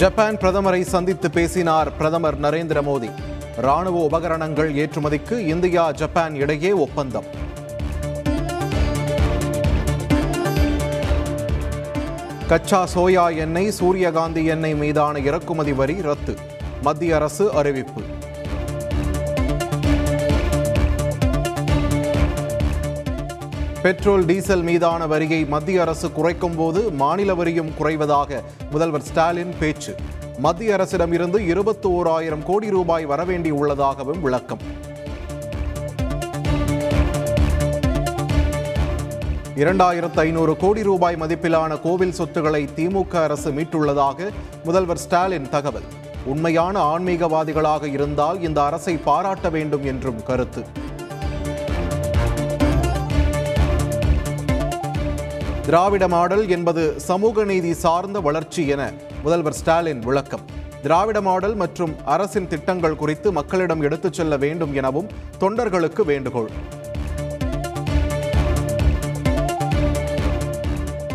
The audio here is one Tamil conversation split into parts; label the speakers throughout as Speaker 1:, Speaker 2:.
Speaker 1: ஜப்பான் பிரதமரை சந்தித்து பேசினார் பிரதமர் நரேந்திர மோடி. ராணுவ உபகரணங்கள் ஏற்றுமதிக்கு இந்தியா ஜப்பான் இடையே ஒப்பந்தம். கச்சா சோயா எண்ணெய் சூரியகாந்தி எண்ணெய் மீதான இறக்குமதி வரி ரத்து மத்திய அரசு அறிவிப்பு. பெட்ரோல் டீசல் மீதான வரியை மத்திய அரசு குறைக்கும் போது மாநில வரியும் குறைவதாக முதல்வர் ஸ்டாலின் பேச்சு. மத்திய அரசிடம் இருந்து இருபத்தி ஓராயிரம் கோடி ரூபாய் வரவேண்டி உள்ளதாகவும் விளக்கம். இரண்டாயிரத்து ஐநூறு கோடி ரூபாய் மதிப்பிலான கோவில் சொத்துக்களை திமுக அரசு மீட்டுள்ளதாக முதல்வர் ஸ்டாலின் தகவல். உண்மையான ஆன்மீகவாதிகளாக இருந்தால் இந்த அரசை பாராட்ட வேண்டும் என்றும் கருத்து. திராவிட மாடல் என்பது சமூக நீதி சார்ந்த வளர்ச்சி என முதல்வர் ஸ்டாலின் விளக்கம். திராவிட மாடல் மற்றும் அரசின் திட்டங்கள் குறித்து மக்களிடம் எடுத்துச் செல்ல வேண்டும் எனவும் தொண்டர்களுக்கு வேண்டுகோள்.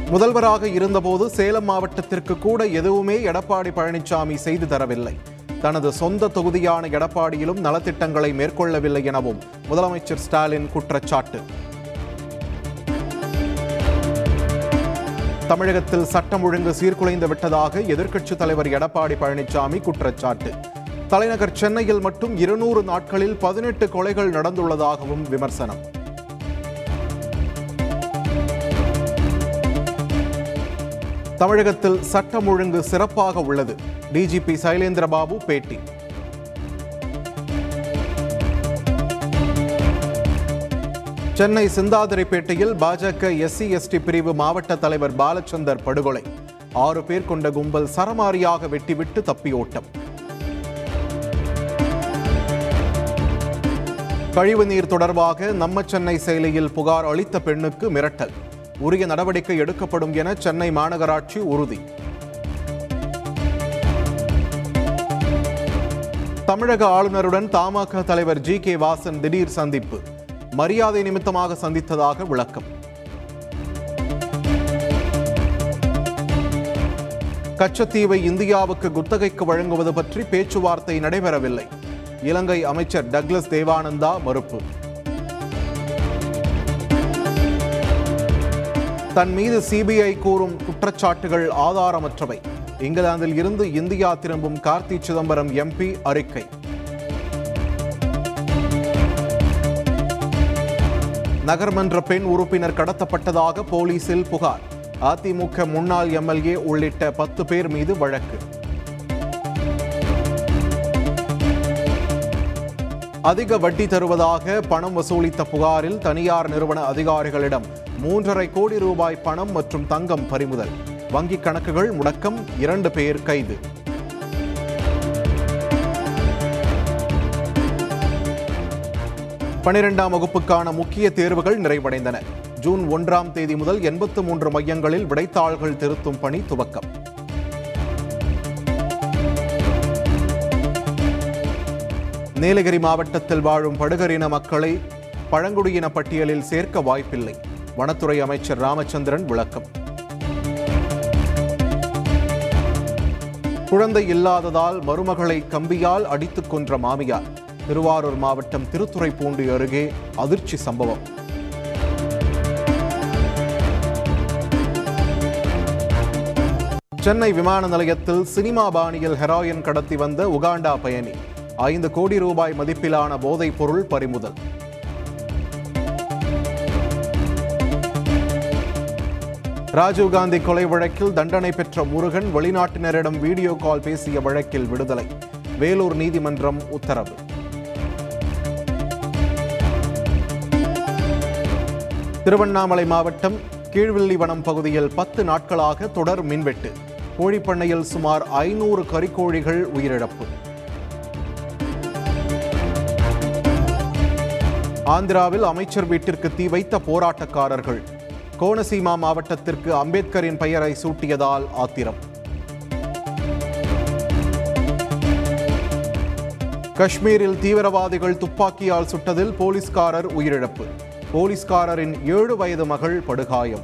Speaker 1: முதல்வராக இருந்தபோது சேலம் மாவட்டத்திற்கு கூட எதுவுமே எடப்பாடி பழனிசாமி செய்து தரவில்லை. தனது சொந்த தொகுதியான எடப்பாடியிலும் நலத்திட்டங்களை மேற்கொள்ளவில்லை எனவும் முதலமைச்சர் ஸ்டாலின் குற்றச்சாட்டு. தமிழகத்தில் சட்டம் ஒழுங்கு சீர்குலைந்து விட்டதாக எதிர்க்கட்சித் தலைவர் எடப்பாடி பழனிசாமி குற்றச்சாட்டு. தலைநகர் சென்னையில் மட்டும் இருநூறு நாட்களில் பதினெட்டு கொலைகள் நடந்துள்ளதாகவும் விமர்சனம். தமிழகத்தில் சட்டம் ஒழுங்கு சிறப்பாக உள்ளது. டிஜிபி சைலேந்திரபாபு பேட்டி. சென்னை சிந்தாதிரிப்பேட்டையில் பாஜக எஸ்சி எஸ்டி பிரிவு மாவட்ட தலைவர் பாலச்சந்தர் படுகொலை. ஆறு பேர் கொண்ட கும்பல் சரமாரியாக வெட்டிவிட்டு தப்பியோட்டம். கழிவுநீர் தொடர்பாக நம்ம சென்னை செயலியில் புகார் அளித்த பெண்ணுக்கு மிரட்டல். உரிய நடவடிக்கை எடுக்கப்படும் என சென்னை மாநகராட்சி உறுதி. தமிழக ஆளுநருடன் தமாக தலைவர் ஜி கே வாசன் திடீர் சந்திப்பு. மரியாதை நிமித்தமாக சந்தித்ததாக விளக்கம். கச்சத்தீவை இந்தியாவுக்கு குத்தகைக்கு வழங்குவது பற்றி பேச்சுவார்த்தை நடைபெறவில்லை. இலங்கை அமைச்சர் டக்ளஸ் தேவானந்தா மறுப்பு. தன் மீது சிபிஐ கூறும் குற்றச்சாட்டுகள் ஆதாரமற்றவை. இங்கிலாந்தில் இருந்து இந்தியா திரும்பும் கார்த்தி சிதம்பரம் எம்பி அறிக்கை. நகர்மன்ற பெண் உறுப்பினர் கடத்தப்பட்டதாக போலீசில் புகார். அதிமுக முன்னாள் எம்எல்ஏ உள்ளிட்ட பத்து பேர் மீது வழக்கு. அதிக வட்டி தருவதாக பணம் வசூலித்த புகாரில் தனியார் நிறுவன அதிகாரிகளிடம் மூன்றரை கோடி ரூபாய் பணம் மற்றும் தங்கம் பறிமுதல். வங்கிக் கணக்குகள் முடக்கம் இரண்டு பேர் கைது. பனிரெண்டாம் வகுப்புக்கான முக்கிய தேர்வுகள் நிறைவடைந்தன. ஜூன் ஒன்றாம் தேதி முதல் எண்பத்து மூன்று மையங்களில் விடைத்தாள்கள் திருத்தும் பணி துவக்கம். நீலகிரி மாவட்டத்தில் வாழும் படுகரின மக்களை பழங்குடியின பட்டியலில் சேர்க்க வாய்ப்பில்லை. வனத்துறை அமைச்சர் ராமச்சந்திரன் விளக்கம். குழந்தை இல்லாததால் மருமகளை கம்பியால் அடித்துக் கொன்ற மாமியார். திருவாரூர் மாவட்டம் திருத்துறைப்பூண்டி அருகே அதிர்ச்சி சம்பவம். சென்னை விமான நிலையத்தில் சினிமா பாணியில் ஹெராயின் கடத்தி வந்த உகாண்டா பயணி. ஐந்து கோடி ரூபாய் மதிப்பிலான போதைப் பொருள் பறிமுதல். ராஜீவ்காந்தி கொலை வழக்கில் தண்டனை பெற்ற முருகன் வெளிநாட்டினரிடம் வீடியோ கால் பேசிய வழக்கில் விடுதலை. வேலூர் நீதிமன்றம் உத்தரவு. திருவண்ணாமலை மாவட்டம் கீழ்வில்லிவனம் பகுதியில் பத்து நாட்களாக தொடர் மின்வெட்டு. கோழிப்பண்ணையில் சுமார் ஐநூறு கறிக்கோழிகள் உயிரிழப்பு. ஆந்திராவில் அமைச்சர் வீட்டிற்கு தீ வைத்த போராட்டக்காரர்கள். கோனசீமா மாவட்டத்திற்கு அம்பேத்கரின் பெயரை சூட்டியதால் ஆத்திரம். காஷ்மீரில் தீவிரவாதிகள் துப்பாக்கியால் சுட்டதில் போலீஸ்காரர் உயிரிழப்பு. போலீஸ்காரரின் ஏழு வயது மகள் படுகாயம்.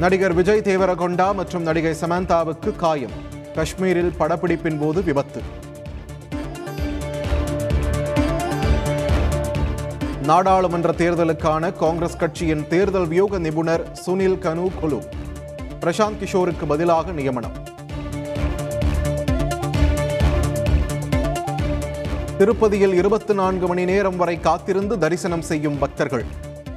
Speaker 1: நடிகர் விஜய் தேவரகொண்டா மற்றும் நடிகை சமந்தாவுக்கு காயம். காஷ்மீரில் படப்பிடிப்பின் போது விபத்து. நாடாளுமன்ற தேர்தலுக்கான காங்கிரஸ் கட்சியின் தேர்தல் வியூக நிபுணர் சுனில் கனு குலு பிரசாந்த் கிஷோருக்கு பதிலாக நியமனம். திருப்பதியில் இருபத்தி நான்கு மணி நேரம் வரை காத்திருந்து தரிசனம் செய்யும் பக்தர்கள்.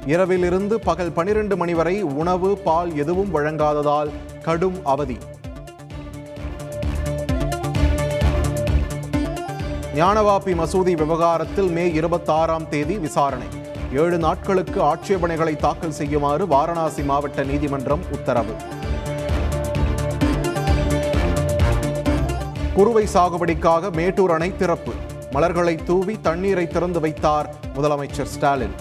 Speaker 1: இரவிலிருந்து பகல் பனிரெண்டு மணி வரை உணவு பால் எதுவும் வழங்காததால் கடும் அவதி. ஞானவாபி மசூதி விவகாரத்தில் மே இருபத்தாறாம் தேதி விசாரணை. ஏழு நாட்களுக்கு ஆட்சேபனைகளை தாக்கல் செய்யுமாறு வாரணாசி மாவட்ட நீதிமன்றம் உத்தரவு. குறுவை சாகுபடிக்காக மேட்டூர் அணை திறப்பு. மலர்களை தூவி தண்ணீரை திறந்து வைத்தார் முதலமைச்சர் ஸ்டாலின்.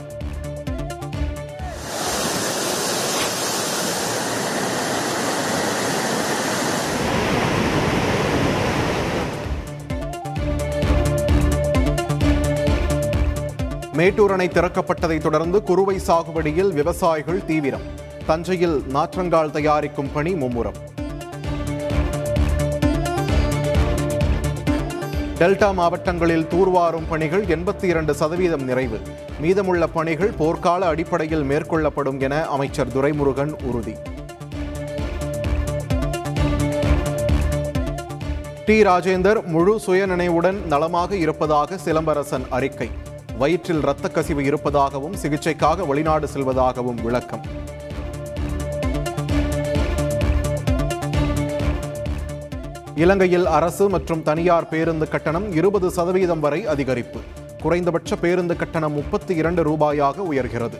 Speaker 1: மேட்டூர் அணை திறக்கப்பட்டதைத் தொடர்ந்து குறுவை சாகுபடியில் விவசாயிகள் தீவிரம். தஞ்சையில் நாற்றங்கால் தயாரிக்கும் பணி மும்முரம். டெல்டா மாவட்டங்களில் தூர்வாரும் பணிகள் எண்பத்தி இரண்டு சதவீதம் நிறைவு. மீதமுள்ள பணிகள் போர்க்கால அடிப்படையில் மேற்கொள்ளப்படும் என அமைச்சர் துரைமுருகன் உறுதி. டி. ராஜேந்தர் முழு சுயநினைவுடன் நலமாக இருப்பதாக சிலம்பரசன் அறிக்கை. வயிற்றில் இரத்த கசிவு இருப்பதாகவும் சிகிச்சைக்காக வெளிநாடு செல்வதாகவும் விளக்கம். இலங்கையில் அரசு மற்றும் தனியார் பேருந்து கட்டணம் இருபது சதவீதம் வரை அதிகரிப்பு. குறைந்தபட்ச பேருந்து கட்டணம் முப்பத்தி இரண்டு ரூபாயாக உயர்கிறது.